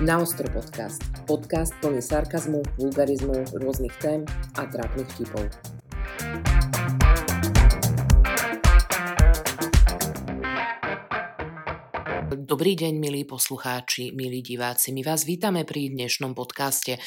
Naostro podcast. Podcast plný sarkazmu, vulgarizmu, rôznych tém a trápnych vtipov. Dobrý deň, milí poslucháči, milí diváci. My vás vítame pri dnešnom podcaste. E,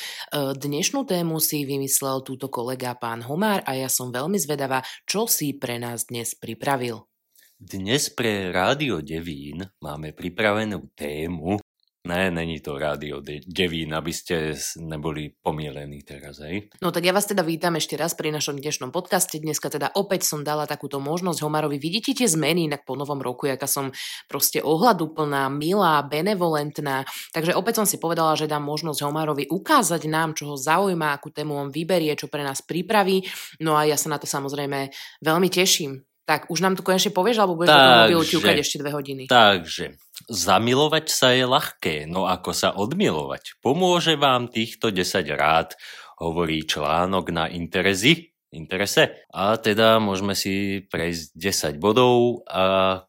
dnešnú tému si vymyslel túto kolega pán Homár a ja som veľmi zvedavá, čo si pre nás dnes pripravil. Dnes pre Rádio Devín máme pripravenú tému. Ne, není to Rádio Devín, aby ste neboli pomielení teraz, hej? No tak ja vás teda vítam ešte raz pri našom dnešnom podcaste. Dneska teda opäť som dala takúto možnosť Homarovi. Vidíte tie zmeny inak po novom roku, aká som proste ohľaduplná, milá, benevolentná. Takže opäť som si povedala, že dám možnosť Homarovi ukázať nám, čo ho zaujíma, akú tému on vyberie, čo pre nás pripraví. No a ja sa na to samozrejme veľmi teším. Tak, už nám to konečne povieš, alebo budeš na mobilu ťukať ešte dve hodiny? Takže, zamilovať sa je ľahké, no ako sa odmilovať? Pomôže vám týchto 10 rád, hovorí článok na Interezi, Interese. A teda môžeme si prejsť 10 bodov a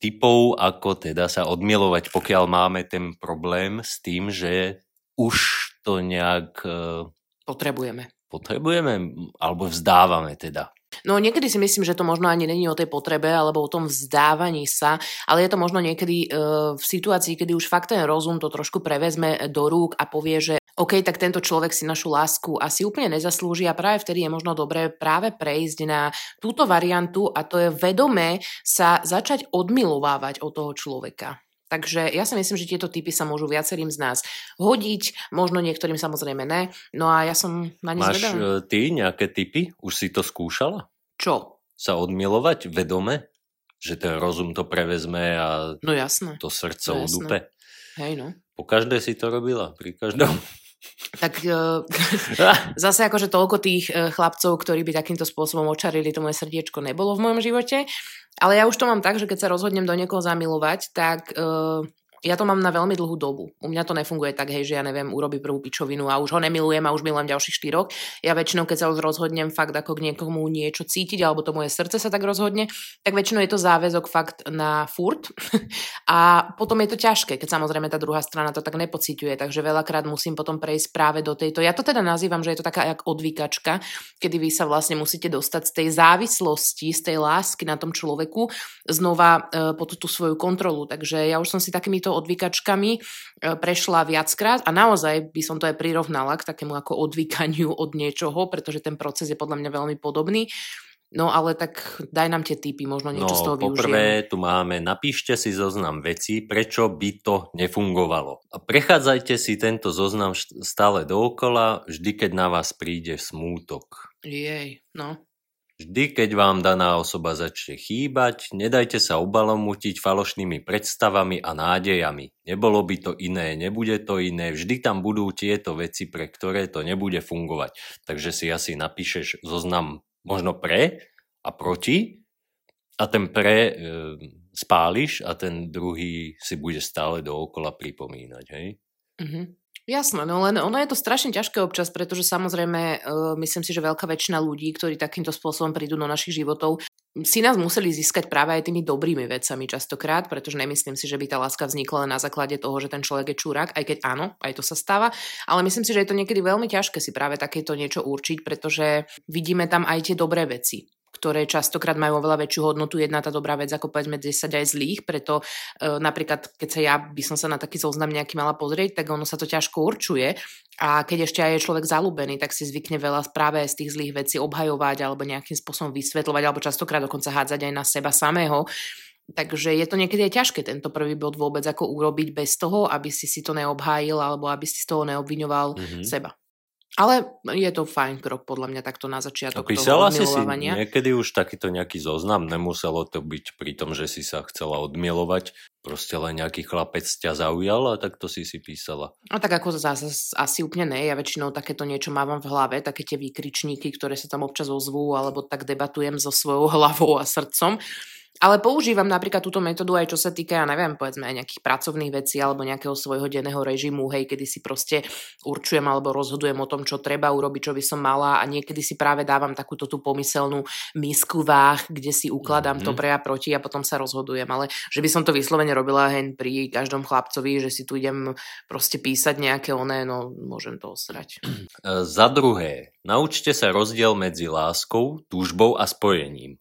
typov, ako teda sa odmilovať, pokiaľ máme ten problém s tým, že už to nejak... E, potrebujeme. Potrebujeme, alebo vzdávame teda. No niekedy si myslím, že to možno ani není o tej potrebe alebo o tom vzdávaní sa, ale je to možno niekedy e, v situácii, kedy už fakt ten rozum to trošku prevezme do rúk a povie, že OK, tak tento človek si našu lásku asi úplne nezaslúži a práve vtedy je možno dobré práve prejsť na túto variantu a to je vedomé sa začať odmilovávať od toho človeka. Takže ja si myslím, že tieto typy sa môžu viacerým z nás hodiť, možno niektorým samozrejme ne. No a ja som na ne Máš zvedavá. E, ty nejaké typy? Už si to skúšala? Čo? Sa odmilovať vedome? Že ten rozum to prevezme a no jasné. to srdce no udupe? Hej no. Po každé si to robila? Pri každom? Tak uh, zase akože toľko tých uh, chlapcov, ktorí by takýmto spôsobom očarili to moje srdiečko nebolo v mojom živote. Ale ja už to mám tak, že keď sa rozhodnem do niekoho zamilovať, tak uh, ja to mám na veľmi dlhú dobu. U mňa to nefunguje tak, hej, že ja neviem, urobí prvú pičovinu a už ho nemilujem a už milujem ďalších štyrok. Ja väčšinou, keď sa už rozhodnem fakt ako k niekomu niečo cítiť, alebo to moje srdce sa tak rozhodne, tak väčšinou je to záväzok fakt na furt. a potom je to ťažké, keď samozrejme tá druhá strana to tak nepociťuje, takže veľakrát musím potom prejsť práve do tejto. Ja to teda nazývam, že je to taká jak odvykačka, kedy vy sa vlastne musíte dostať z tej závislosti, z tej lásky na tom človeku znova e, pod tú svoju kontrolu. Takže ja už som si takýmito odvykačkami e, prešla viackrát a naozaj by som to aj prirovnala k takému ako odvykaniu od niečoho, pretože ten proces je podľa mňa veľmi podobný. No ale tak daj nám tie typy, možno niečo no, z toho využijem. poprvé tu máme, napíšte si zoznam vecí, prečo by to nefungovalo. A prechádzajte si tento zoznam stále dookola, vždy keď na vás príde smútok. Jej, no. Vždy, keď vám daná osoba začne chýbať, nedajte sa obalomutiť falošnými predstavami a nádejami. Nebolo by to iné, nebude to iné, vždy tam budú tieto veci, pre ktoré to nebude fungovať. Takže si asi napíšeš zoznam možno pre a proti a ten pre e, spáliš a ten druhý si bude stále dookola pripomínať, hej? Mm-hmm. Jasné, no len ono je to strašne ťažké občas, pretože samozrejme uh, myslím si, že veľká väčšina ľudí, ktorí takýmto spôsobom prídu do našich životov, si nás museli získať práve aj tými dobrými vecami častokrát, pretože nemyslím si, že by tá láska vznikla len na základe toho, že ten človek je čurák, aj keď áno, aj to sa stáva, ale myslím si, že je to niekedy veľmi ťažké si práve takéto niečo určiť, pretože vidíme tam aj tie dobré veci ktoré častokrát majú oveľa väčšiu hodnotu. Jedna tá dobrá vec ako povedzme 10 aj zlých, preto e, napríklad keď sa ja by som sa na taký zoznam nejaký mala pozrieť, tak ono sa to ťažko určuje a keď ešte aj je človek zalúbený, tak si zvykne veľa práve z tých zlých vecí obhajovať alebo nejakým spôsobom vysvetľovať alebo častokrát dokonca hádzať aj na seba samého. Takže je to niekedy aj ťažké tento prvý bod vôbec ako urobiť bez toho, aby si si to neobhájil alebo aby si z toho neobviňoval mm-hmm. seba. Ale je to fajn krok podľa mňa takto na začiatok Písala toho si si niekedy už takýto nejaký zoznam, nemuselo to byť pri tom, že si sa chcela odmielovať, proste len nejaký chlapec ťa zaujal a tak to si si písala. No tak ako zase asi úplne ne, ja väčšinou takéto niečo mávam v hlave, také tie výkričníky, ktoré sa tam občas ozvú, alebo tak debatujem so svojou hlavou a srdcom. Ale používam napríklad túto metódu aj čo sa týka, ja neviem, povedzme aj nejakých pracovných vecí alebo nejakého svojho denného režimu, hej, kedy si proste určujem alebo rozhodujem o tom, čo treba urobiť, čo by som mala a niekedy si práve dávam takúto tú pomyselnú misku váh, kde si ukladám mm-hmm. to mhm. pre a proti a potom sa rozhodujem. Ale že by som to vyslovene robila hen pri každom chlapcovi, že si tu idem proste písať nejaké oné, no môžem to osrať. Za druhé, naučte sa rozdiel medzi láskou, túžbou a spojením.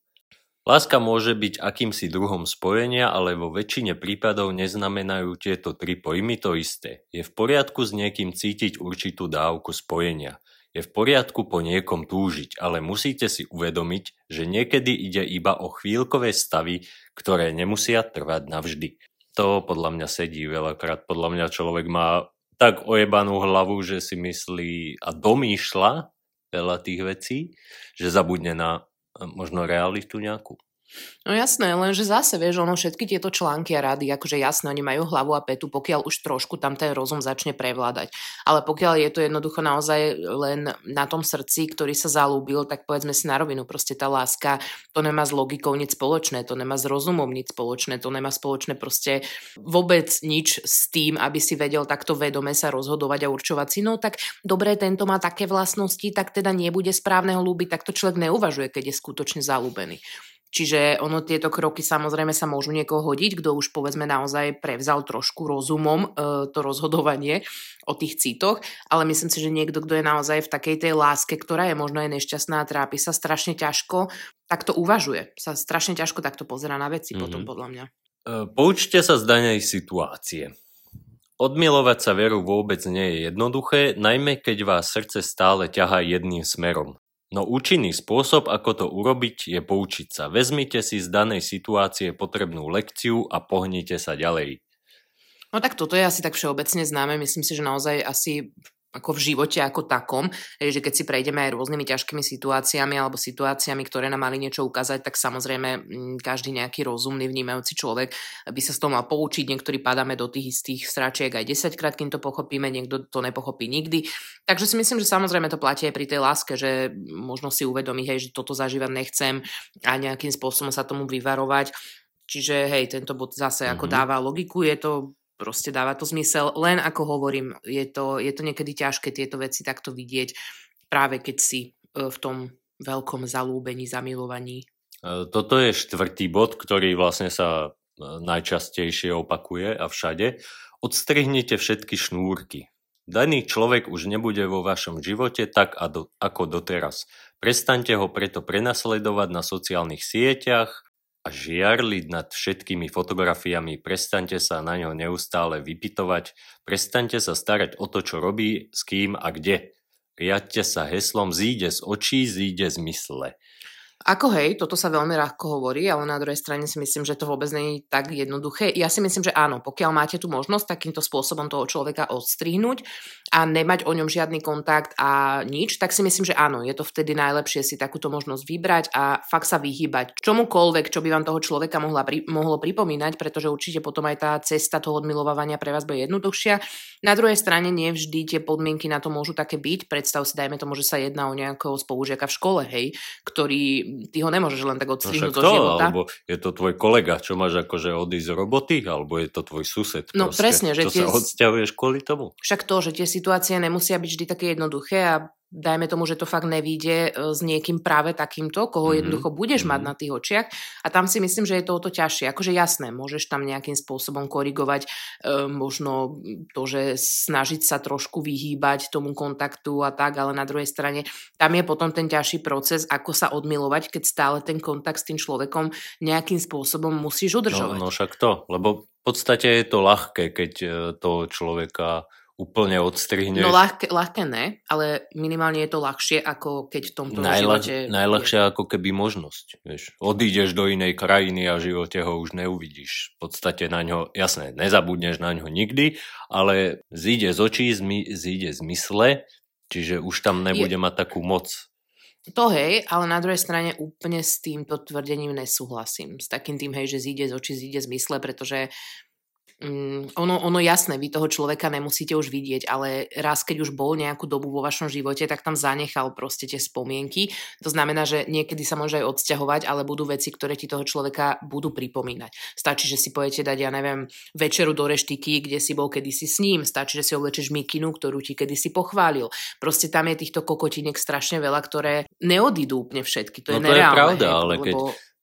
Láska môže byť akýmsi druhom spojenia, ale vo väčšine prípadov neznamenajú tieto tri pojmy to isté. Je v poriadku s niekým cítiť určitú dávku spojenia. Je v poriadku po niekom túžiť, ale musíte si uvedomiť, že niekedy ide iba o chvíľkové stavy, ktoré nemusia trvať navždy. To podľa mňa sedí veľakrát. Podľa mňa človek má tak ojebanú hlavu, že si myslí a domýšľa veľa tých vecí, že zabudne na možno realitu nejakú. No jasné, lenže zase, vieš, ono všetky tieto články a rady, akože jasné, oni majú hlavu a petu, pokiaľ už trošku tam ten rozum začne prevládať. Ale pokiaľ je to jednoducho naozaj len na tom srdci, ktorý sa zalúbil, tak povedzme si na rovinu, proste tá láska, to nemá s logikou nič spoločné, to nemá s rozumom nič spoločné, to nemá spoločné proste vôbec nič s tým, aby si vedel takto vedome sa rozhodovať a určovať si, no tak dobre, tento má také vlastnosti, tak teda nebude správneho ľúbiť, tak to človek neuvažuje, keď je skutočne zalúbený. Čiže ono tieto kroky samozrejme sa môžu niekoho hodiť, kto už povedzme naozaj prevzal trošku rozumom e, to rozhodovanie o tých citoch, ale myslím si, že niekto, kto je naozaj v takej tej láske, ktorá je možno aj nešťastná a trápi sa strašne ťažko, tak to uvažuje. Sa strašne ťažko takto pozera na veci mm-hmm. potom podľa mňa. E, poučte sa z danej situácie. Odmilovať sa veru vôbec nie je jednoduché, najmä keď vás srdce stále ťahá jedným smerom. No účinný spôsob, ako to urobiť, je poučiť sa. Vezmite si z danej situácie potrebnú lekciu a pohnite sa ďalej. No tak toto je asi tak všeobecne známe. Myslím si, že naozaj asi ako v živote ako takom, že keď si prejdeme aj rôznymi ťažkými situáciami alebo situáciami, ktoré nám mali niečo ukázať, tak samozrejme mm, každý nejaký rozumný, vnímajúci človek by sa z toho mal poučiť. Niektorí padáme do tých istých sračiek aj 10 krát, kým to pochopíme, niekto to nepochopí nikdy. Takže si myslím, že samozrejme to platí aj pri tej láske, že možno si uvedomí, hej, že toto zažívať nechcem a nejakým spôsobom sa tomu vyvarovať. Čiže hej, tento bod zase mm-hmm. ako mhm. dáva logiku, je to proste dáva to zmysel. Len ako hovorím, je to, je to niekedy ťažké tieto veci takto vidieť, práve keď si e, v tom veľkom zalúbení, zamilovaní. E, toto je štvrtý bod, ktorý vlastne sa e, najčastejšie opakuje a všade. Odstrihnite všetky šnúrky. Daný človek už nebude vo vašom živote tak ako doteraz. Prestaňte ho preto prenasledovať na sociálnych sieťach, a žiarliť nad všetkými fotografiami, prestaňte sa na ňo neustále vypitovať, prestaňte sa starať o to, čo robí, s kým a kde. Riadte sa heslom zíde z očí, zíde z mysle. Ako hej, toto sa veľmi ľahko hovorí, ale na druhej strane si myslím, že to vôbec je tak jednoduché. Ja si myslím, že áno, pokiaľ máte tú možnosť takýmto spôsobom toho človeka odstrihnúť a nemať o ňom žiadny kontakt a nič, tak si myslím, že áno, je to vtedy najlepšie si takúto možnosť vybrať a fakt sa vyhýbať čomukoľvek, čo by vám toho človeka mohla, pri, mohlo pripomínať, pretože určite potom aj tá cesta toho odmilovania pre vás bude jednoduchšia. Na druhej strane nie vždy tie podmienky na to môžu také byť. Predstav si, dajme tomu, že sa jedná o nejakého spolužiaka v škole, hej, ktorý ty ho nemôžeš len tak odstrihnúť no, zo života. Alebo je to tvoj kolega, čo máš akože odísť z roboty, alebo je to tvoj sused. No proste, presne, že čo tie... sa odsťahuješ kvôli tomu. Však to, že tie situácie nemusia byť vždy také jednoduché a dajme tomu, že to fakt nevíde e, s niekým práve takýmto, koho mm-hmm. jednoducho budeš mm-hmm. mať mhm. na tých očiach a tam si myslím, že je to o to ťažšie. Akože jasné, môžeš tam nejakým spôsobom korigovať e, možno to, že snažiť sa trošku vyhýbať tomu kontaktu a tak, ale na druhej strane tam je potom ten ťažší proces, ako sa odmilovať, keď stále ten kontakt s tým človekom nejakým spôsobom musíš udržovať. No, no však to, lebo v podstate je to ľahké, keď e, toho človeka úplne odstrihneš. No ľahké, ľahké ne, ale minimálne je to ľahšie, ako keď v tomto Najľah, živote... Najľahšie je. ako keby možnosť. Vieš. Odídeš do inej krajiny a v živote ho už neuvidíš. V podstate na ňo, jasné, nezabudneš na ňo nikdy, ale zíde z očí, zmi, zíde z mysle, čiže už tam nebude je... mať takú moc. To hej, ale na druhej strane úplne s týmto tvrdením nesúhlasím. S takým tým hej, že zíde z očí, zíde z mysle, pretože um, ono, ono jasné, vy toho človeka nemusíte už vidieť, ale raz, keď už bol nejakú dobu vo vašom živote, tak tam zanechal proste tie spomienky. To znamená, že niekedy sa môže aj odsťahovať, ale budú veci, ktoré ti toho človeka budú pripomínať. Stačí, že si pojete dať, ja neviem, večeru do reštiky, kde si bol kedysi s ním. Stačí, že si oblečeš mikinu, ktorú ti kedysi pochválil. Proste tam je týchto kokotiniek strašne veľa, ktoré neodídu úplne všetky. To je no to nereálne. je pravda, ale lebo... keď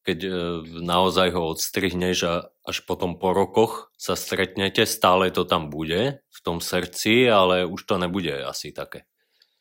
e, naozaj ho odstrihneš a až potom po rokoch sa stretnete, stále to tam bude v tom srdci, ale už to nebude asi také.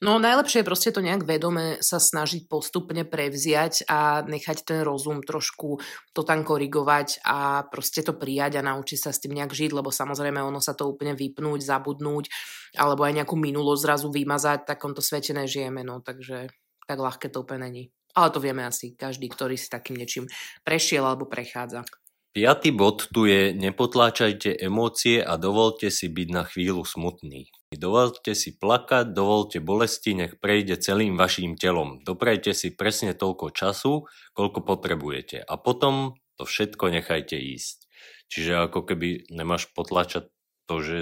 No najlepšie je proste to nejak vedome sa snažiť postupne prevziať a nechať ten rozum trošku to tam korigovať a proste to prijať a naučiť sa s tým nejak žiť, lebo samozrejme ono sa to úplne vypnúť, zabudnúť alebo aj nejakú minulosť zrazu vymazať, v takomto svete nežijeme, no takže tak ľahké to úplne není. Ale to vieme asi každý, ktorý si takým niečím prešiel alebo prechádza. Piatý bod tu je nepotláčajte emócie a dovolte si byť na chvíľu smutný. Dovolte si plakať, dovolte bolesti, nech prejde celým vašim telom. Doprajte si presne toľko času, koľko potrebujete. A potom to všetko nechajte ísť. Čiže ako keby nemáš potlačať to, že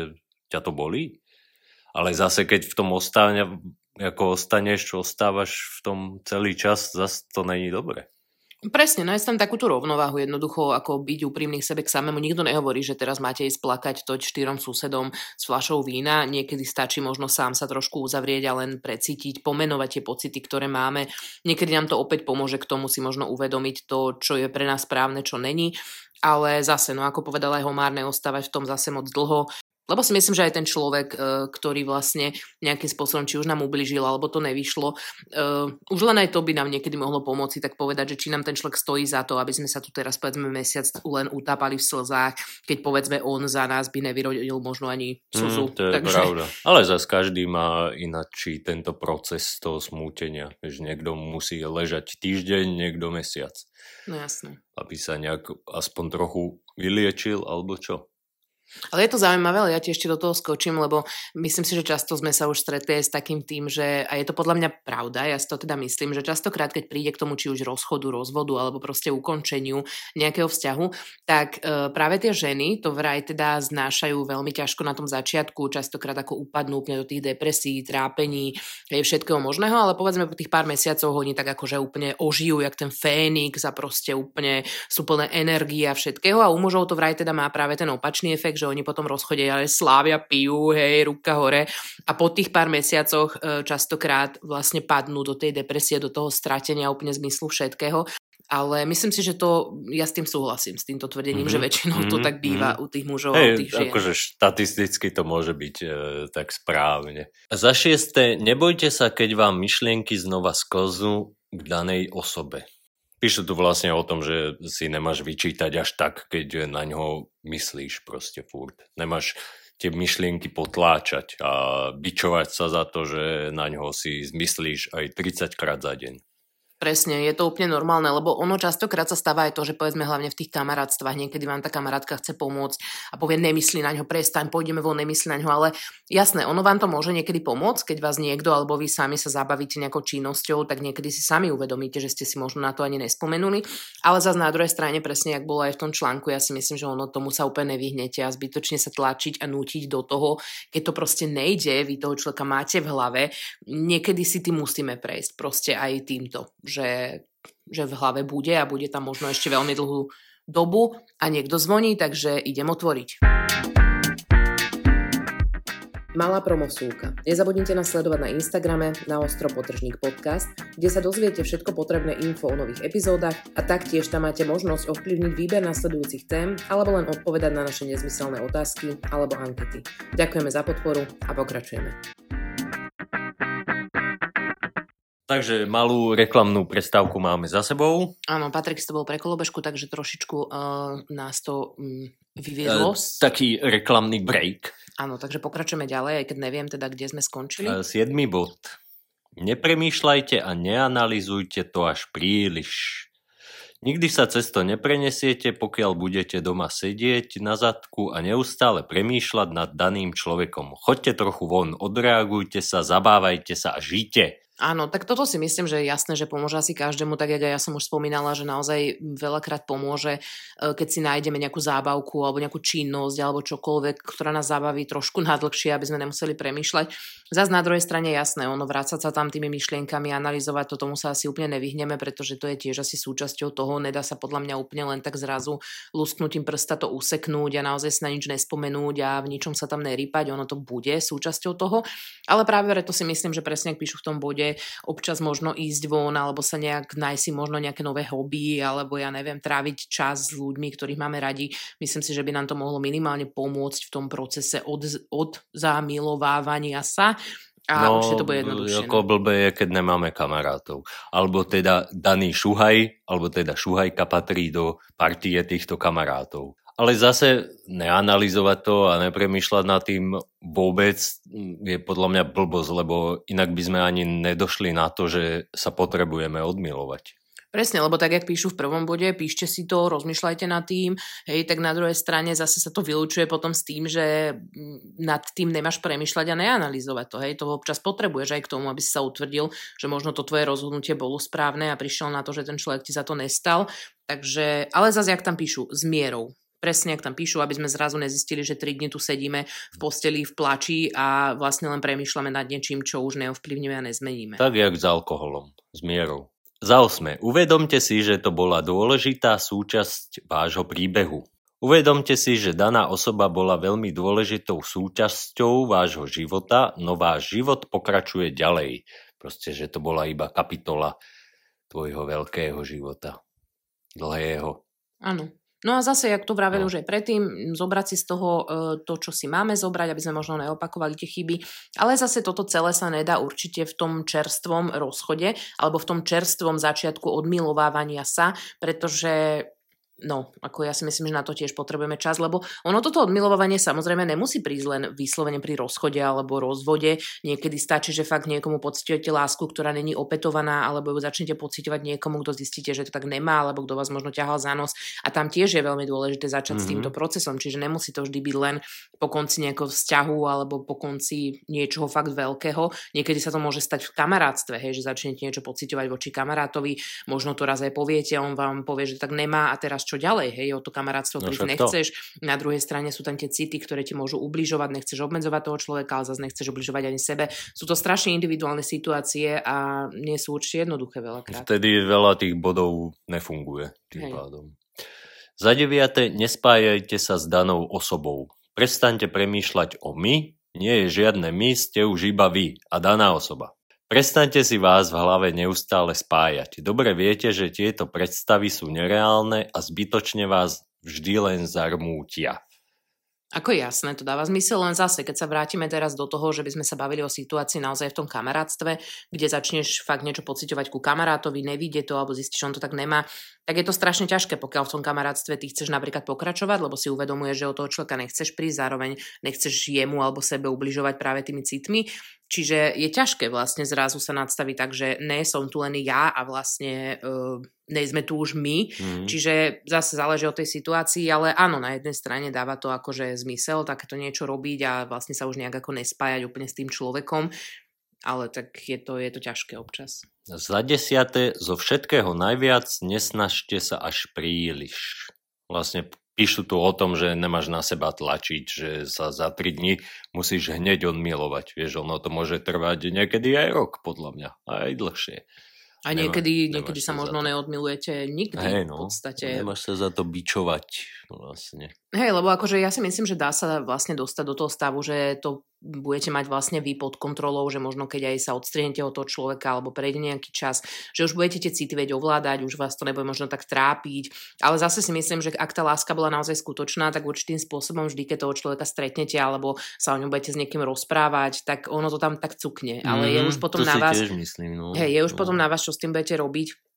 ťa to bolí. Ale zase keď v tom ostane, ako ostaneš, ostávaš v tom celý čas, zase to není dobre. Presne, nájsť tam takúto rovnováhu, jednoducho ako byť úprimný sebe k samému. Nikto nehovorí, že teraz máte ísť plakať toť štyrom susedom s fľašou vína. Niekedy stačí možno sám sa trošku uzavrieť a len precítiť, pomenovať tie pocity, ktoré máme. Niekedy nám to opäť pomôže k tomu si možno uvedomiť to, čo je pre nás správne, čo není. Ale zase, no ako povedala aj Homár, neostávať v tom zase moc dlho. Lebo si myslím, že aj ten človek, e, ktorý vlastne nejakým spôsobom, či už nám ubližil, alebo to nevyšlo, uh, už len aj to by nám niekedy mohlo pomôcť, tak povedať, že či nám ten človek stojí za to, aby sme sa tu teraz povedzme mesiac len utápali v slzách, keď povedzme on za nás by nevyrodil možno ani slzu. Mm, to je Takže... pravda. Ale zase každý má inačí tento proces toho smútenia. Že niekto musí ležať týždeň, niekto mesiac. No jasné. Aby sa nejak aspoň trochu vyliečil, alebo čo? Ale je to zaujímavé, ale ja ti ešte do toho skočím, lebo myslím si, že často sme sa už stretli s takým tým, že, a je to podľa mňa pravda, ja si to teda myslím, že častokrát, keď príde k tomu či už rozchodu, rozvodu alebo proste ukončeniu nejakého vzťahu, tak e, práve tie ženy to vraj teda znášajú veľmi ťažko na tom začiatku, častokrát ako upadnú úplne do tých depresí, trápení, je všetkého možného, ale povedzme po tých pár mesiacoch oni tak akože úplne ožijú, jak ten fénix a proste úplne sú plné energie a všetkého a u mužov to vraj teda má práve ten opačný efekt, že oni potom rozchodia, ale slávia, pijú, hej, ruka hore a po tých pár mesiacoch e, častokrát vlastne padnú do tej depresie, do toho stratenia úplne zmyslu všetkého. Ale myslím si, že to, ja s tým súhlasím, s týmto tvrdením, mm-hmm. že väčšinou to mhm, tak býva mm-hmm. u tých mužov hey, a u tých žien. Akože štatisticky to môže byť e, tak správne. Za šiesté, nebojte sa, keď vám myšlienky znova sklznú k danej osobe. Píše tu vlastne o tom, že si nemáš vyčítať až tak, keď na ňo myslíš proste furt. Nemáš tie myšlienky potláčať a bičovať sa za to, že na ňo si zmyslíš aj 30 krát za deň. Presne, je to úplne normálne, lebo ono častokrát sa stáva aj to, že povedzme hlavne v tých kamarátstvách, niekedy vám tá kamarátka chce pomôcť a povie nemyslí na ňo, prestaň, pôjdeme von, nemyslí na ňo, ale jasné, ono vám to môže niekedy pomôcť, keď vás niekto alebo vy sami sa zabavíte nejakou činnosťou, tak niekedy si sami uvedomíte, že ste si možno na to ani nespomenuli, ale zase na druhej strane presne, ak bolo aj v tom článku, ja si myslím, že ono tomu sa úplne nevyhnete a zbytočne sa tlačiť a nútiť do toho, keď to proste nejde, vy toho človeka máte v hlave, niekedy si tým musíme prejsť, proste aj týmto že, že v hlave bude a bude tam možno ešte veľmi dlhú dobu a niekto zvoní, takže idem otvoriť. Malá promovsúka. Nezabudnite nás sledovať na Instagrame na Ostro Potržník podcast, kde sa dozviete všetko potrebné info o nových epizódach a taktiež tam máte možnosť ovplyvniť výber nasledujúcich tém alebo len odpovedať na naše nezmyselné otázky alebo ankety. Ďakujeme za podporu a pokračujeme. Takže malú reklamnú prestávku máme za sebou. Áno, Patrik to bol pre kolobežku, takže trošičku uh, nás to um, vyviedlo. Uh, taký reklamný break. Áno, takže pokračujeme ďalej, aj keď neviem teda, kde sme skončili. Uh, siedmy bod. Nepremýšľajte a neanalizujte to až príliš. Nikdy sa cez to neprenesiete, pokiaľ budete doma sedieť na zadku a neustále premýšľať nad daným človekom. Choďte trochu von, odreagujte sa, zabávajte sa a žite. Áno, tak toto si myslím, že je jasné, že pomôže asi každému, tak jak ja som už spomínala, že naozaj veľakrát pomôže, e, keď si nájdeme nejakú zábavku alebo nejakú činnosť alebo čokoľvek, ktorá nás zabaví trošku nadlhšie, aby sme nemuseli premýšľať. Zas na druhej strane jasné, ono vrácať sa tam tými myšlienkami, analyzovať to, tomu sa asi úplne nevyhneme, pretože to je tiež asi súčasťou toho, nedá sa podľa mňa úplne len tak zrazu lusknutím prsta to useknúť a naozaj sa na nič nespomenúť a v ničom sa tam nerýpať, ono to bude súčasťou toho. Ale práve preto si myslím, že presne ak píšu v tom bode, občas možno ísť von alebo sa nejak nájsť možno nejaké nové hobby alebo ja neviem, tráviť čas s ľuďmi, ktorých máme radi. Myslím si, že by nám to mohlo minimálne pomôcť v tom procese od, od zamilovávania sa a no, určite to bude jednoduchšie. Ako no. blbé je, keď nemáme kamarátov. Alebo teda daný šuhaj, alebo teda šuhajka patrí do partie týchto kamarátov. Ale zase neanalizovať to a nepremýšľať nad tým vôbec je podľa mňa blbosť, lebo inak by sme ani nedošli na to, že sa potrebujeme odmilovať. Presne, lebo tak, jak píšu v prvom bode, píšte si to, rozmýšľajte nad tým, hej, tak na druhej strane zase sa to vylúčuje potom s tým, že nad tým nemáš premýšľať a neanalizovať to, hej, to občas potrebuješ aj k tomu, aby si sa utvrdil, že možno to tvoje rozhodnutie bolo správne a prišiel na to, že ten človek ti za to nestal, takže, ale zase, jak tam píšu, s mierou, presne, ak tam píšu, aby sme zrazu nezistili, že 3 dni tu sedíme v posteli, v plači a vlastne len premýšľame nad niečím, čo už neovplyvníme a nezmeníme. Tak jak s alkoholom, s mierou. Za osme. Uvedomte si, že to bola dôležitá súčasť vášho príbehu. Uvedomte si, že daná osoba bola veľmi dôležitou súčasťou vášho života, no váš život pokračuje ďalej. Proste, že to bola iba kapitola tvojho veľkého života. Dlhého. Áno. No a zase, jak to vraveli no. už aj predtým, zobrať si z toho e, to, čo si máme zobrať, aby sme možno neopakovali tie chyby. Ale zase toto celé sa nedá určite v tom čerstvom rozchode alebo v tom čerstvom začiatku odmilovávania sa, pretože No, ako ja si myslím, že na to tiež potrebujeme čas, lebo ono toto odmilovanie samozrejme nemusí prísť len vyslovene pri rozchode alebo rozvode. Niekedy stačí, že fakt niekomu pocitujete lásku, ktorá není opetovaná, alebo ju začnete pocitovať niekomu, kto zistíte, že to tak nemá, alebo kto vás možno ťahal za nos. A tam tiež je veľmi dôležité začať mm-hmm. s mhm. týmto procesom, čiže nemusí to vždy byť len po konci nejakého vzťahu alebo po konci niečoho fakt veľkého. Niekedy sa to môže stať v kamarátstve, hej, že začnete niečo pocitovať voči kamarátovi, možno to raz aj poviete, on vám povie, že tak nemá a teraz čo ďalej, hej, o to kamarátstvo, no, ktoré nechceš. To. Na druhej strane sú tam tie city, ktoré ti môžu ubližovať, nechceš obmedzovať toho človeka, ale zase nechceš ubližovať ani sebe. Sú to strašne individuálne situácie a nie sú určite jednoduché veľakrát. Vtedy veľa tých bodov nefunguje tým hej. pádom. Za deviate, nespájajte sa s danou osobou. Prestaňte premýšľať o my, nie je žiadne my, ste už iba vy a daná osoba. Prestaňte si vás v hlave neustále spájať. Dobre viete, že tieto predstavy sú nereálne a zbytočne vás vždy len zarmútia. Ako jasné, to dáva zmysel, len zase, keď sa vrátime teraz do toho, že by sme sa bavili o situácii naozaj v tom kamarátstve, kde začneš fakt niečo pociťovať ku kamarátovi, nevidie to, alebo zistíš, že on to tak nemá, tak je to strašne ťažké, pokiaľ v tom kamarátstve ty chceš napríklad pokračovať, lebo si uvedomuješ, že od toho človeka nechceš prísť, zároveň nechceš jemu alebo sebe ubližovať práve tými citmi. Čiže je ťažké vlastne zrazu sa nadstaviť tak, že ne, som tu len ja a vlastne uh, ne sme tu už my. Mm. Čiže zase záleží od tej situácii, ale áno, na jednej strane dáva to akože zmysel takéto niečo robiť a vlastne sa už nejak ako nespájať úplne s tým človekom. Ale tak je to, je to ťažké občas. Za desiate, zo všetkého najviac nesnažte sa až príliš. Vlastne píšu tu o tom, že nemáš na seba tlačiť, že sa za 3 dní musíš hneď odmilovať. Vieš, ono to môže trvať niekedy aj rok, podľa mňa, aj dlhšie. A niekedy, Nemá, niekedy sa možno neodmilujete nikdy hey, no, v podstate. Nemáš sa za to bičovať vlastne. Hej, lebo akože ja si myslím, že dá sa vlastne dostať do toho stavu, že to budete mať vlastne vy pod kontrolou, že možno keď aj sa odstrihnete od toho človeka alebo prejde nejaký čas, že už budete tie city vedieť ovládať, už vás to nebude možno tak trápiť. Ale zase si myslím, že ak tá láska bola naozaj skutočná, tak určitým spôsobom vždy, keď toho človeka stretnete alebo sa o ňom budete s niekým rozprávať, tak ono to tam tak cukne. Ale mm, je už potom na vás... Myslím, no. Hej, je už no. potom na vás, čo s tým budete robiť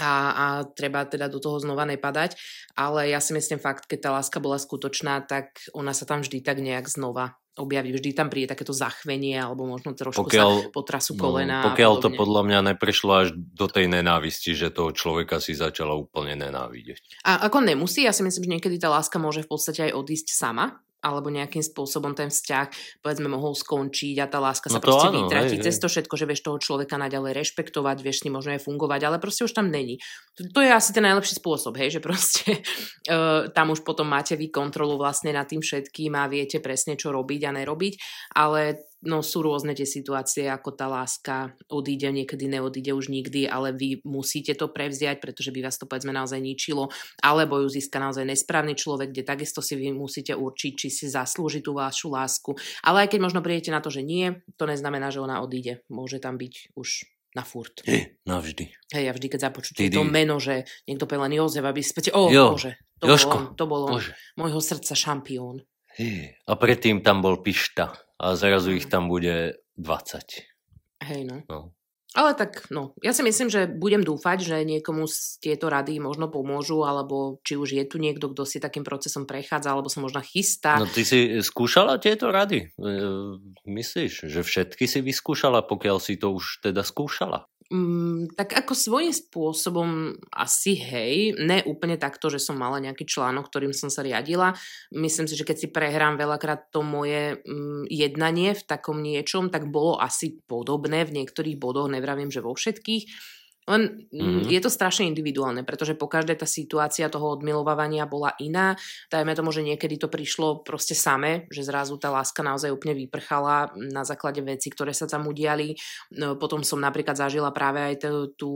a, a treba teda do toho znova nepadať. Ale ja si myslím fakt, keď tá láska bola skutočná, tak ona sa tam vždy tak nejak znova objaví. Vždy tam príde takéto zachvenie alebo možno trošku pokiaľ, sa potrasu no, kolena. No, pokiaľ to podľa mňa neprešlo až do tej nenávisti, že toho človeka si začala úplne nenávidieť. A ako nemusí, ja si myslím, že niekedy tá láska môže v podstate aj odísť sama alebo nejakým spôsobom ten vzťah povedzme mohol skončiť a tá láska sa no proste áno, vytratí cez to všetko, že vieš toho človeka naďalej rešpektovať, vieš s ním možno aj fungovať, ale proste už tam není. To, to je asi ten najlepší spôsob, hej, že proste uh, tam už potom máte vy kontrolu vlastne nad tým všetkým a viete presne, čo robiť a nerobiť, ale no sú rôzne tie situácie, ako tá láska odíde, niekedy neodíde už nikdy, ale vy musíte to prevziať, pretože by vás to povedzme naozaj ničilo, alebo ju získa naozaj nesprávny človek, kde takisto si vy musíte určiť, či si zaslúži tú vašu lásku. Ale aj keď možno prídete na to, že nie, to neznamená, že ona odíde. Môže tam byť už na furt. Hey, navždy. Hej, ja vždy, keď započujem to meno, že niekto povie len Jozef, aby späť, o, jo, bože, to Jožko, bol on, to bol on, môjho srdca šampión. Hey, a predtým tam bol Pišta a zrazu ich tam bude 20. Hej, no. no. Ale tak, no, ja si myslím, že budem dúfať, že niekomu z tieto rady možno pomôžu, alebo či už je tu niekto, kto si takým procesom prechádza, alebo sa možno chystá. No ty si skúšala tieto rady? E, myslíš, že všetky si vyskúšala, pokiaľ si to už teda skúšala? Mm, tak ako svojím spôsobom asi hej, ne úplne takto, že som mala nejaký článok, ktorým som sa riadila. Myslím si, že keď si prehrám veľakrát to moje mm, jednanie v takom niečom, tak bolo asi podobné v niektorých bodoch, nevravím, že vo všetkých len mm-hmm. je to strašne individuálne, pretože po každej tá situácia toho odmilovávania bola iná. Dajme tomu, že niekedy to prišlo proste same, že zrazu tá láska naozaj úplne vyprchala na základe veci, ktoré sa tam udiali. No, potom som napríklad zažila práve aj tú, tú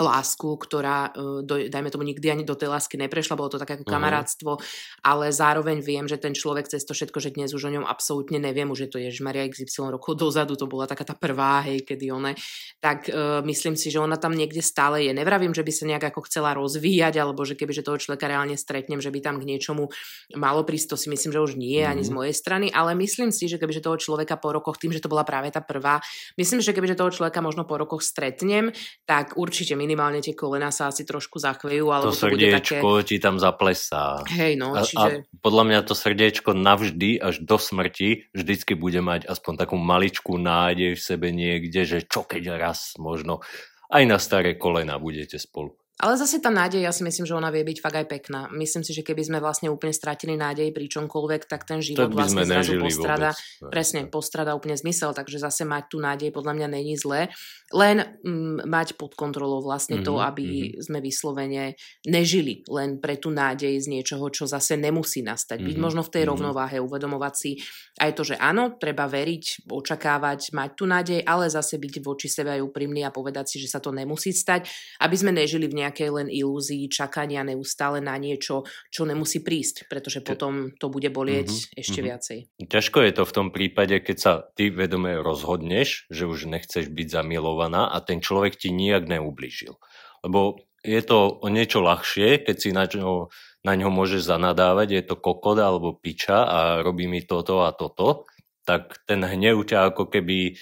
lásku, ktorá, e, dajme tomu, nikdy ani do tej lásky neprešla, bolo to také ako mhm. kamarátstvo, uh-huh. ale zároveň viem, že ten človek cez to všetko, že dnes už o ňom absolútne neviem, už je to Ježmaria XY rokov dozadu, to bola taká tá prvá, hej, kedy ona, tak uh, myslím si, že ona tam niekde stále je. Nevravím, že by sa nejak ako chcela rozvíjať, alebo že keby že toho človeka reálne stretnem, že by tam k niečomu malo prísť, to si myslím, že už nie, uh-huh. ani z mhm. mojej strany, ale myslím si, že keby že toho človeka po rokoch, tým, že to bola práve tá prvá, myslím, že keby že toho človeka možno po rokoch stretnem, tak určite mi minimálne tie kolena sa asi trošku zachvejú. Alebo to, to srdiečko také... ti tam zaplesá. Hej, no, a, čiže... a podľa mňa to srdiečko navždy až do smrti vždycky bude mať aspoň takú maličkú nádej v sebe niekde, že čo keď raz možno aj na staré kolena budete spolu. Ale zase tá nádej, ja si myslím, že ona vie byť fakt aj pekná. Myslím si, že keby sme vlastne úplne stratili nádej pri čomkoľvek, tak ten život vlastne zrazu postrada, vôbec. presne, postrada úplne zmysel, takže zase mať tú nádej podľa mňa není zlé. Len mm, mať pod kontrolou vlastne mm-hmm, to, mhm, aby mm-hmm. sme vyslovene nežili len pre tú nádej z niečoho, čo zase nemusí nastať. Mm-hmm, Byť možno v tej mm-hmm. rovnováhe, uvedomovať si aj to, že áno, treba veriť, očakávať, mať tú nádej, ale zase byť voči sebe aj úprimný a povedať si, že sa to nemusí stať, aby sme nežili v nejakej len ilúzii čakania neustále na niečo, čo nemusí prísť, pretože potom to bude bolieť mm-hmm, ešte mm-hmm. viacej. Ťažko je to v tom prípade, keď sa ty vedome rozhodneš, že už nechceš byť zamilovaná a ten človek ti nijak neublížil. Lebo je to o niečo ľahšie, keď si na ňo, na ňo môžeš zanadávať, je to kokoda alebo piča a robí mi toto a toto, tak ten hnev ťa ako keby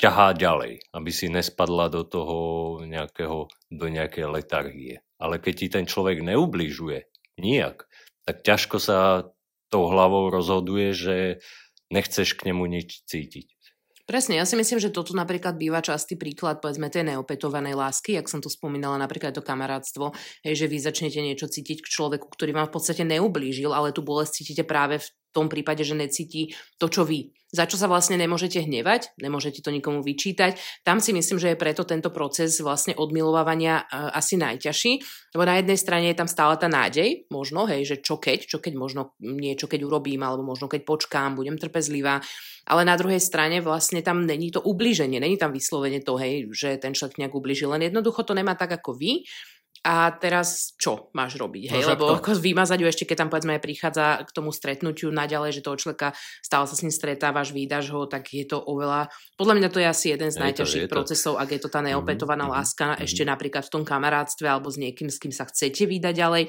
ťahá ďalej, aby si nespadla do toho nejakého, do nejakej letargie. Ale keď ti ten človek neubližuje nijak, tak ťažko sa tou hlavou rozhoduje, že nechceš k nemu nič cítiť. Presne, ja si myslím, že toto napríklad býva častý príklad, povedzme, tej neopetovanej lásky, jak som tu spomínala, napríklad to kamarátstvo, hej, že vy začnete niečo cítiť k človeku, ktorý vám v podstate neublížil, ale tú bolesť cítite práve v tom prípade, že necíti to, čo vy. Za čo sa vlastne nemôžete hnevať, nemôžete to nikomu vyčítať. Tam si myslím, že je preto tento proces vlastne odmilovávania uh, asi najťažší, lebo na jednej strane je tam stále tá nádej, možno, hej, že čo keď, čo keď možno niečo keď urobím, alebo možno keď počkám, budem trpezlivá, ale na druhej strane vlastne tam není to ubliženie, není tam vyslovene to, hej, že ten človek nejak ubližil, len jednoducho to nemá tak ako vy a teraz čo máš robiť, hej? No, Lebo to... ako vymazať ju ešte, keď tam povedzme prichádza k tomu stretnutiu naďalej, že toho človeka stále sa s ním stretávaš, vydaš ho, tak je to oveľa... Podľa mňa to je asi jeden z je najťažších to, procesov, ak je to tá neopetovaná mm-hmm, láska, mm-hmm. ešte napríklad v tom kamarátstve alebo s niekým, s kým sa chcete vydať ďalej,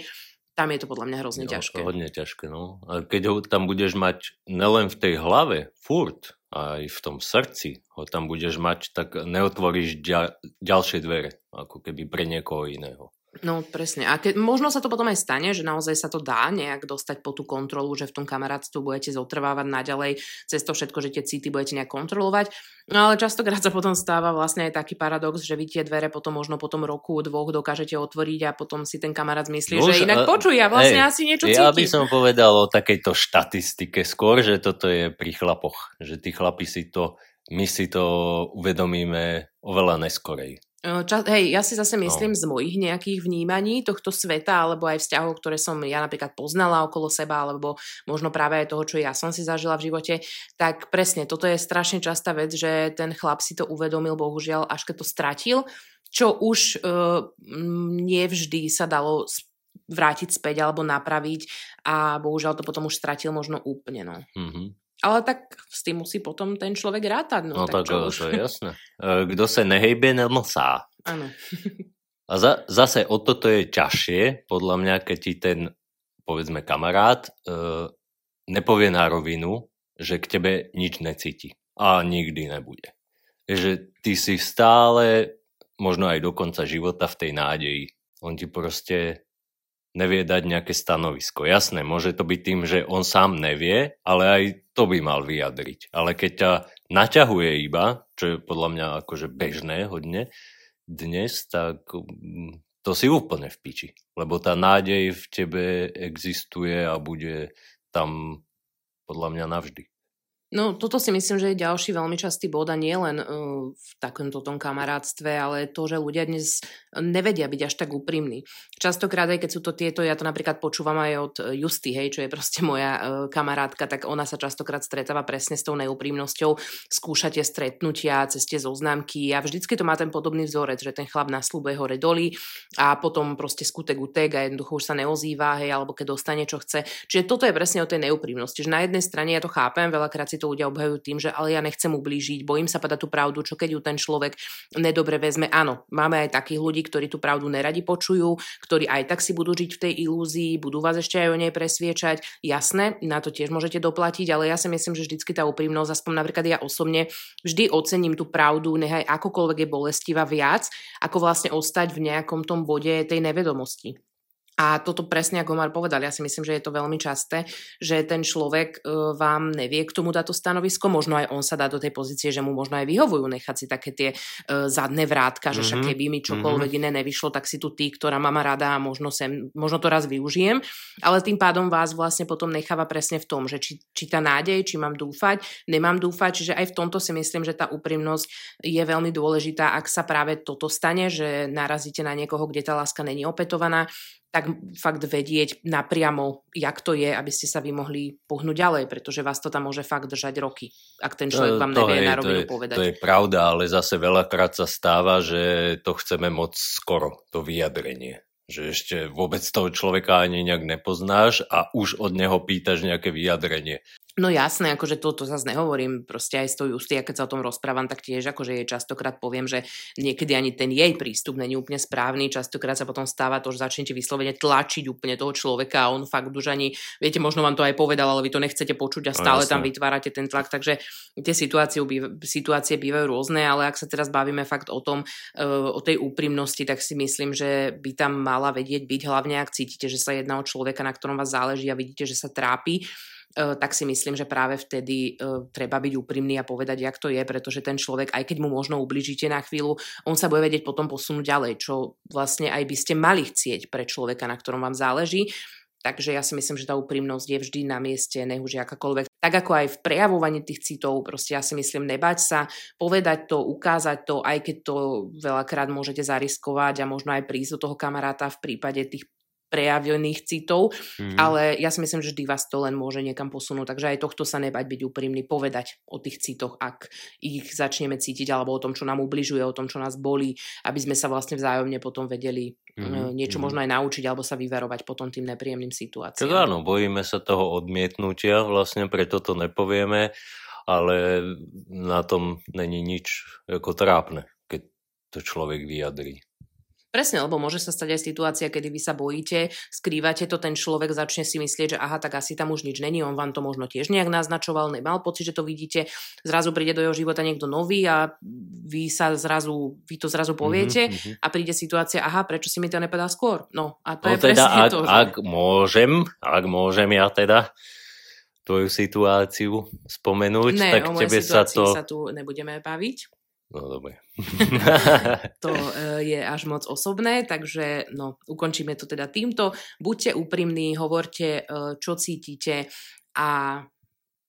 tam je to podľa mňa hrozne jo, ťažké. Hodne ťažké, no. A keď ho tam budeš mať nelen v tej hlave, furt, aj v tom srdci ho tam budeš mať, tak neotvoríš ďal, ďalšie dvere, ako keby pre niekoho iného. No presne. A ke, možno sa to potom aj stane, že naozaj sa to dá nejak dostať po tú kontrolu, že v tom kamarátstvu budete zotrvávať naďalej cez to všetko, že tie city budete nejak kontrolovať. No ale častokrát sa potom stáva vlastne aj taký paradox, že vy tie dvere potom možno po tom roku, dvoch dokážete otvoriť a potom si ten kamarát myslí, no, že inak počuj, ja vlastne hej, asi niečo cítim. Ja by som povedal o takejto štatistike skôr, že toto je pri chlapoch. Že tí chlapi si to, my si to uvedomíme oveľa neskorej. Čas, hej, ja si zase no. myslím no. z mojich nejakých vnímaní tohto sveta, alebo aj vzťahov, ktoré som ja napríklad poznala okolo seba, alebo možno práve aj toho, čo ja som si zažila v živote, tak presne, toto je strašne častá vec, že ten chlap si to uvedomil, bohužiaľ, až keď to stratil, čo už uh, nevždy sa dalo vrátiť späť alebo napraviť a bohužiaľ to potom už stratil možno úplne. No. Mm-hmm. Ale tak s tým musí potom ten človek rátať. No, no tak, tak to, je jasné. E, kto sa nehejbe, nemlsá. Áno. A za, zase o toto je ťažšie, podľa mňa, keď ti ten, povedzme, kamarát e, nepovie na rovinu, že k tebe nič necíti. A nikdy nebude. Že ty si stále, možno aj do konca života v tej nádeji. On ti proste nevie dať nejaké stanovisko. Jasné, môže to byť tým, že on sám nevie, ale aj to by mal vyjadriť. Ale keď ťa naťahuje iba, čo je podľa mňa akože bežné hodne dnes, tak mm, to si úplne v piči. Lebo tá nádej v tebe existuje a bude tam podľa mňa navždy. No toto si myslím, že je ďalší veľmi častý bod a nie len uh, v takomto tom kamarátstve, ale to, že ľudia dnes nevedia byť až tak úprimní. Častokrát aj keď sú to tieto, ja to napríklad počúvam aj od Justy, hej, čo je proste moja uh, kamarátka, tak ona sa častokrát stretáva presne s tou neúprimnosťou, skúšate stretnutia, cez tie zoznámky a vždycky to má ten podobný vzorec, že ten chlap naslúbuje hore doli a potom proste skutek utek a jednoducho už sa neozýva, hej, alebo keď dostane čo chce. Čiže toto je presne o tej neúprimnosti, že na jednej strane ja to chápem, veľakrát si to ľudia obhajujú tým, že ale ja nechcem ublížiť, bojím sa povedať tú pravdu, čo keď ju ten človek nedobre vezme. Áno, máme aj takých ľudí, ktorí tú pravdu neradi počujú, ktorí aj tak si budú žiť v tej ilúzii, budú vás ešte aj o nej presviečať. Jasné, na to tiež môžete doplatiť, ale ja si myslím, že vždycky tá úprimnosť, aspoň napríklad ja osobne, vždy ocením tú pravdu, nechaj akokoľvek je bolestivá viac, ako vlastne ostať v nejakom tom bode tej nevedomosti. A toto presne, ako Omar povedal, ja si myslím, že je to veľmi časté, že ten človek uh, vám nevie k tomu dať to stanovisko, možno aj on sa dá do tej pozície, že mu možno aj vyhovujú nechať si také tie uh, zadné vrátka, že mm-hmm. však keby mi čokoľvek mm-hmm. iné nevyšlo, tak si tu ty, ktorá má rada a možno, sem, možno to raz využijem, ale tým pádom vás vlastne potom necháva presne v tom, že či, či tá nádej, či mám dúfať, nemám dúfať, čiže aj v tomto si myslím, že tá úprimnosť je veľmi dôležitá, ak sa práve toto stane, že narazíte na niekoho, kde tá láska není opetovaná, tak fakt vedieť napriamo, jak to je, aby ste sa vy mohli pohnúť ďalej, pretože vás to tam môže fakt držať roky, ak ten človek vám to, nevie na rovinu povedať. To je pravda, ale zase veľakrát sa stáva, že to chceme moc skoro, to vyjadrenie. Že ešte vôbec toho človeka ani nejak nepoznáš a už od neho pýtaš nejaké vyjadrenie. No jasné, akože toto zase nehovorím, proste aj s tou Justy, keď sa o tom rozprávam, tak tiež akože jej častokrát poviem, že niekedy ani ten jej prístup není úplne správny, častokrát sa potom stáva to, že začnete vyslovene tlačiť úplne toho človeka a on fakt už ani, viete, možno vám to aj povedal, ale vy to nechcete počuť a no stále no, tam vytvárate ten tlak, takže tie situácie, situácie bývajú rôzne, ale ak sa teraz bavíme fakt o tom, e, o tej úprimnosti, tak si myslím, že by tam mala vedieť byť, hlavne ak cítite, že sa jedná o človeka, na ktorom vás záleží a vidíte, že sa trápi, tak si myslím, že práve vtedy e, treba byť úprimný a povedať, jak to je, pretože ten človek, aj keď mu možno ubližíte na chvíľu, on sa bude vedieť potom posunúť ďalej, čo vlastne aj by ste mali chcieť pre človeka, na ktorom vám záleží. Takže ja si myslím, že tá úprimnosť je vždy na mieste, nech už akákoľvek. Tak ako aj v prejavovaní tých citov, proste ja si myslím, nebať sa, povedať to, ukázať to, aj keď to veľakrát môžete zariskovať a možno aj prísť do toho kamaráta v prípade tých prejavených citov, mm-hmm. ale ja si myslím, že vždy vás to len môže niekam posunúť, takže aj tohto sa nebať byť úprimný, povedať o tých citoch, ak ich začneme cítiť, alebo o tom, čo nám ubližuje, o tom, čo nás bolí, aby sme sa vlastne vzájomne potom vedeli mm-hmm. niečo mm-hmm. možno aj naučiť, alebo sa vyverovať potom tým nepríjemným situáciám. Tak áno, bojíme sa toho odmietnutia, vlastne preto to nepovieme, ale na tom není nič ako trápne, keď to človek vyjadrí. Presne, lebo môže sa stať aj situácia, kedy vy sa bojíte, skrývate to, ten človek začne si myslieť, že aha, tak asi tam už nič není, on vám to možno tiež nejak naznačoval, nemal pocit, že to vidíte, zrazu príde do jeho života niekto nový a vy sa zrazu, vy to zrazu poviete mm-hmm. a príde situácia, aha, prečo si mi to nepovedal skôr? No a to no je teda, presne ak, to. Že... Ak môžem, ak môžem ja teda tvoju situáciu spomenúť, ne, tak tebe sa to... sa tu nebudeme baviť. No dobre. to uh, je až moc osobné, takže no, ukončíme to teda týmto. Buďte úprimní, hovorte, uh, čo cítite a,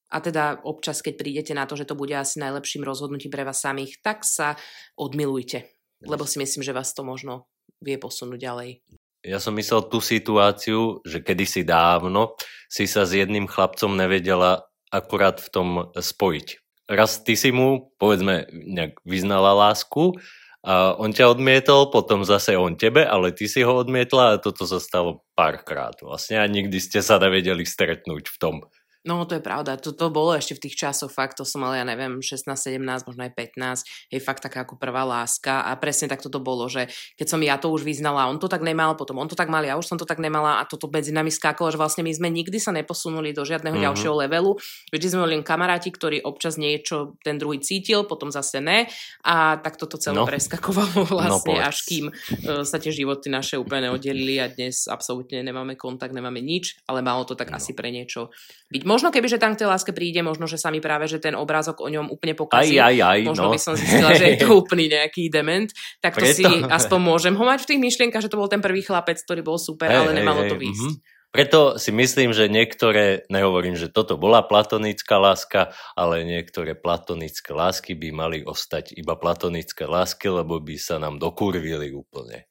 a teda občas, keď prídete na to, že to bude asi najlepším rozhodnutím pre vás samých, tak sa odmilujte, lebo si myslím, že vás to možno vie posunúť ďalej. Ja som myslel tú situáciu, že kedysi dávno si sa s jedným chlapcom nevedela akurát v tom spojiť raz ty si mu, povedzme, nejak vyznala lásku a on ťa odmietol, potom zase on tebe, ale ty si ho odmietla a toto sa stalo párkrát. Vlastne a nikdy ste sa nevedeli stretnúť v tom No to je pravda, to, to bolo ešte v tých časoch, fakt to som mala, ja neviem, 16, 17, možno aj 15, je fakt taká ako prvá láska a presne tak toto bolo, že keď som ja to už vyznala, on to tak nemal, potom on to tak mal, ja už som to tak nemala a toto medzi nami skákalo, že vlastne my sme nikdy sa neposunuli do žiadneho mm-hmm. ďalšieho levelu, vždy sme len kamaráti, ktorí občas niečo ten druhý cítil, potom zase ne a tak toto celé no. preskakovalo no, vlastne, no, až kým uh, sa tie životy naše úplne oddelili a dnes absolútne nemáme kontakt, nemáme nič, ale malo to tak no. asi pre niečo byť. Možno keby, že tam k tej láske príde, možno, že sa mi práve, že ten obrázok o ňom úplne pokazí. Aj, aj, aj, možno no. by som zistila, že je to úplný nejaký dement. Tak to Preto... si aspoň môžem ho mať v tých myšlienkach, že to bol ten prvý chlapec, ktorý bol super, hey, ale nemalo hey, to výsť. Mm-hmm. Preto si myslím, že niektoré, nehovorím, že toto bola platonická láska, ale niektoré platonické lásky by mali ostať iba platonické lásky, lebo by sa nám dokurvili úplne.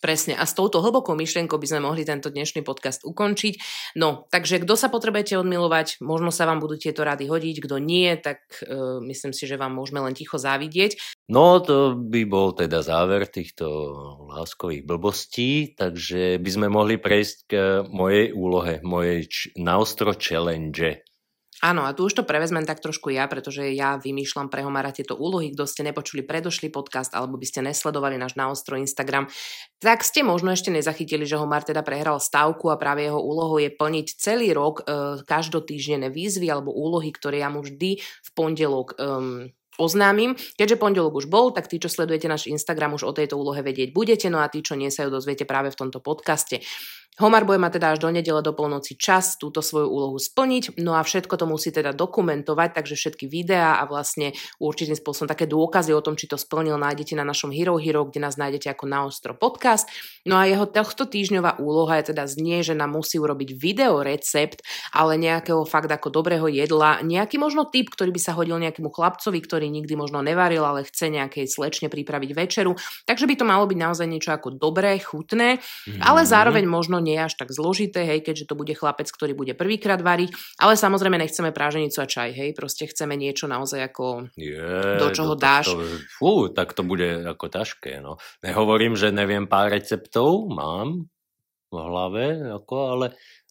Presne. A s touto hlbokou myšlienkou by sme mohli tento dnešný podcast ukončiť. No, takže kto sa potrebujete odmilovať, možno sa vám budú tieto rady hodiť, kto nie, tak uh, myslím si, že vám môžeme len ticho závidieť. No, to by bol teda záver týchto láskových blbostí, takže by sme mohli prejsť k mojej úlohe, mojej č- naostro challenge. Áno, a tu už to prevezmem tak trošku ja, pretože ja vymýšľam pre Homara tieto úlohy. Kto ste nepočuli predošlý podcast alebo by ste nesledovali náš naostro Instagram, tak ste možno ešte nezachytili, že Homar teda prehral stavku a práve jeho úlohou je plniť celý rok e, každotýždenné výzvy alebo úlohy, ktoré ja mu vždy v pondelok um, oznámim. Keďže pondelok už bol, tak tí, čo sledujete náš Instagram, už o tejto úlohe vedieť budete, no a tí, čo nie sa ju dozviete práve v tomto podcaste. Homar bude mať teda až do nedele do polnoci čas túto svoju úlohu splniť, no a všetko to musí teda dokumentovať, takže všetky videá a vlastne určitým spôsobom také dôkazy o tom, či to splnil, nájdete na našom Hero Hero, kde nás nájdete ako Naostro podcast. No a jeho tohto týždňová úloha je teda znie, že nám musí urobiť video recept, ale nejakého fakt ako dobrého jedla, nejaký možno typ, ktorý by sa hodil nejakému chlapcovi, ktorý nikdy možno nevaril, ale chce nejakej slečne pripraviť večeru. Takže by to malo byť naozaj niečo ako dobré, chutné, mm-hmm. ale zároveň možno nie je až tak zložité, hej, keďže to bude chlapec, ktorý bude prvýkrát variť, ale samozrejme nechceme práženicu a čaj, hej, proste chceme niečo naozaj ako je, do čoho to, dáš. To, fú, tak to bude ako ťažké, no. Nehovorím, že neviem pár receptov, mám v hlave, ako, ale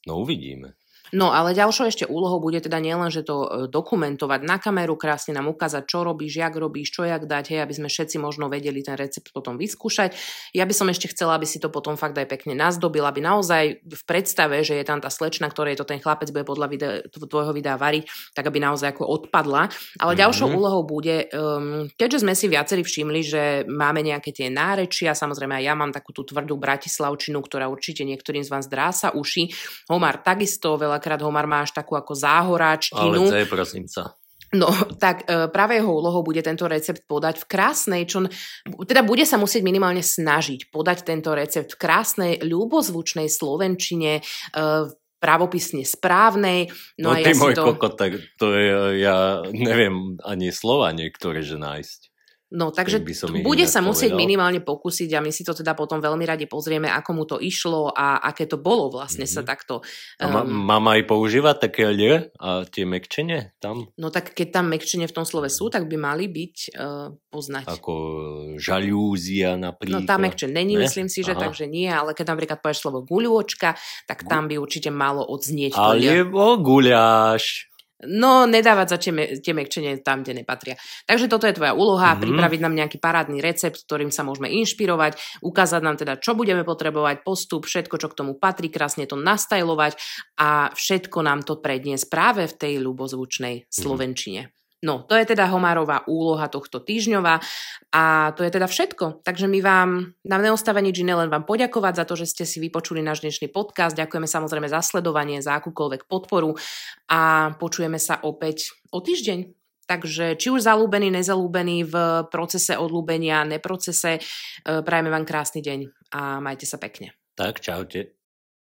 no uvidíme. No ale ďalšou ešte úlohou bude teda nielen, že to e, dokumentovať na kameru, krásne nám ukázať, čo robíš, jak robíš, čo jak dať, hej, aby sme všetci možno vedeli ten recept potom vyskúšať. Ja by som ešte chcela, aby si to potom fakt aj pekne nazdobil, aby naozaj v predstave, že je tam tá slečna, ktorej to ten chlapec bude podľa videa, tvojho videa variť, tak aby naozaj ako odpadla. Ale mm-hmm. ďalšou úlohou bude, um, keďže sme si viacerí všimli, že máme nejaké tie nárečia, samozrejme aj ja mám takú tú tvrdú bratislavčinu, ktorá určite niektorým z vás drása uši. Homar takisto veľa veľakrát Homar má až takú ako záhoráčtinu. Ale to je prosím sa. No, tak e, práve jeho úlohou bude tento recept podať v krásnej, čo teda bude sa musieť minimálne snažiť podať tento recept v krásnej, ľubozvučnej slovenčine, e, pravopisne správnej. No, no a ty ja môj to... kokot, tak to je, ja neviem ani slova niektoré, že nájsť. No takže bude sa musieť povedal. minimálne pokúsiť a my si to teda potom veľmi radi pozrieme, ako mu to išlo a aké to bolo vlastne mm-hmm. sa takto... Um, a mám aj používať také lie a tie mekčenie tam? No tak keď tam mekčenie v tom slove sú, tak by mali byť uh, poznať. Ako žalúzia napríklad. No tam mekčenie není, ne? myslím si, že Aha. takže nie, ale keď napríklad povieš slovo guľôčka, tak tam by určite malo odznieť Alebo guľáš. No, nedávať za tie mekčenie tam, kde nepatria. Takže toto je tvoja úloha, mm-hmm. pripraviť nám nejaký parádny recept, ktorým sa môžeme inšpirovať, ukázať nám teda, čo budeme potrebovať, postup, všetko, čo k tomu patrí, krásne to nastajlovať a všetko nám to predniesť práve v tej ľubozvučnej mm-hmm. slovenčine. No, to je teda Homárová úloha tohto týždňova a to je teda všetko. Takže my vám, nám neostáva nič iné, len vám poďakovať za to, že ste si vypočuli náš dnešný podcast. Ďakujeme samozrejme za sledovanie, za akúkoľvek podporu a počujeme sa opäť o týždeň. Takže či už zalúbený, nezalúbený v procese odlúbenia, neprocese, e, prajeme vám krásny deň a majte sa pekne. Tak, čaute.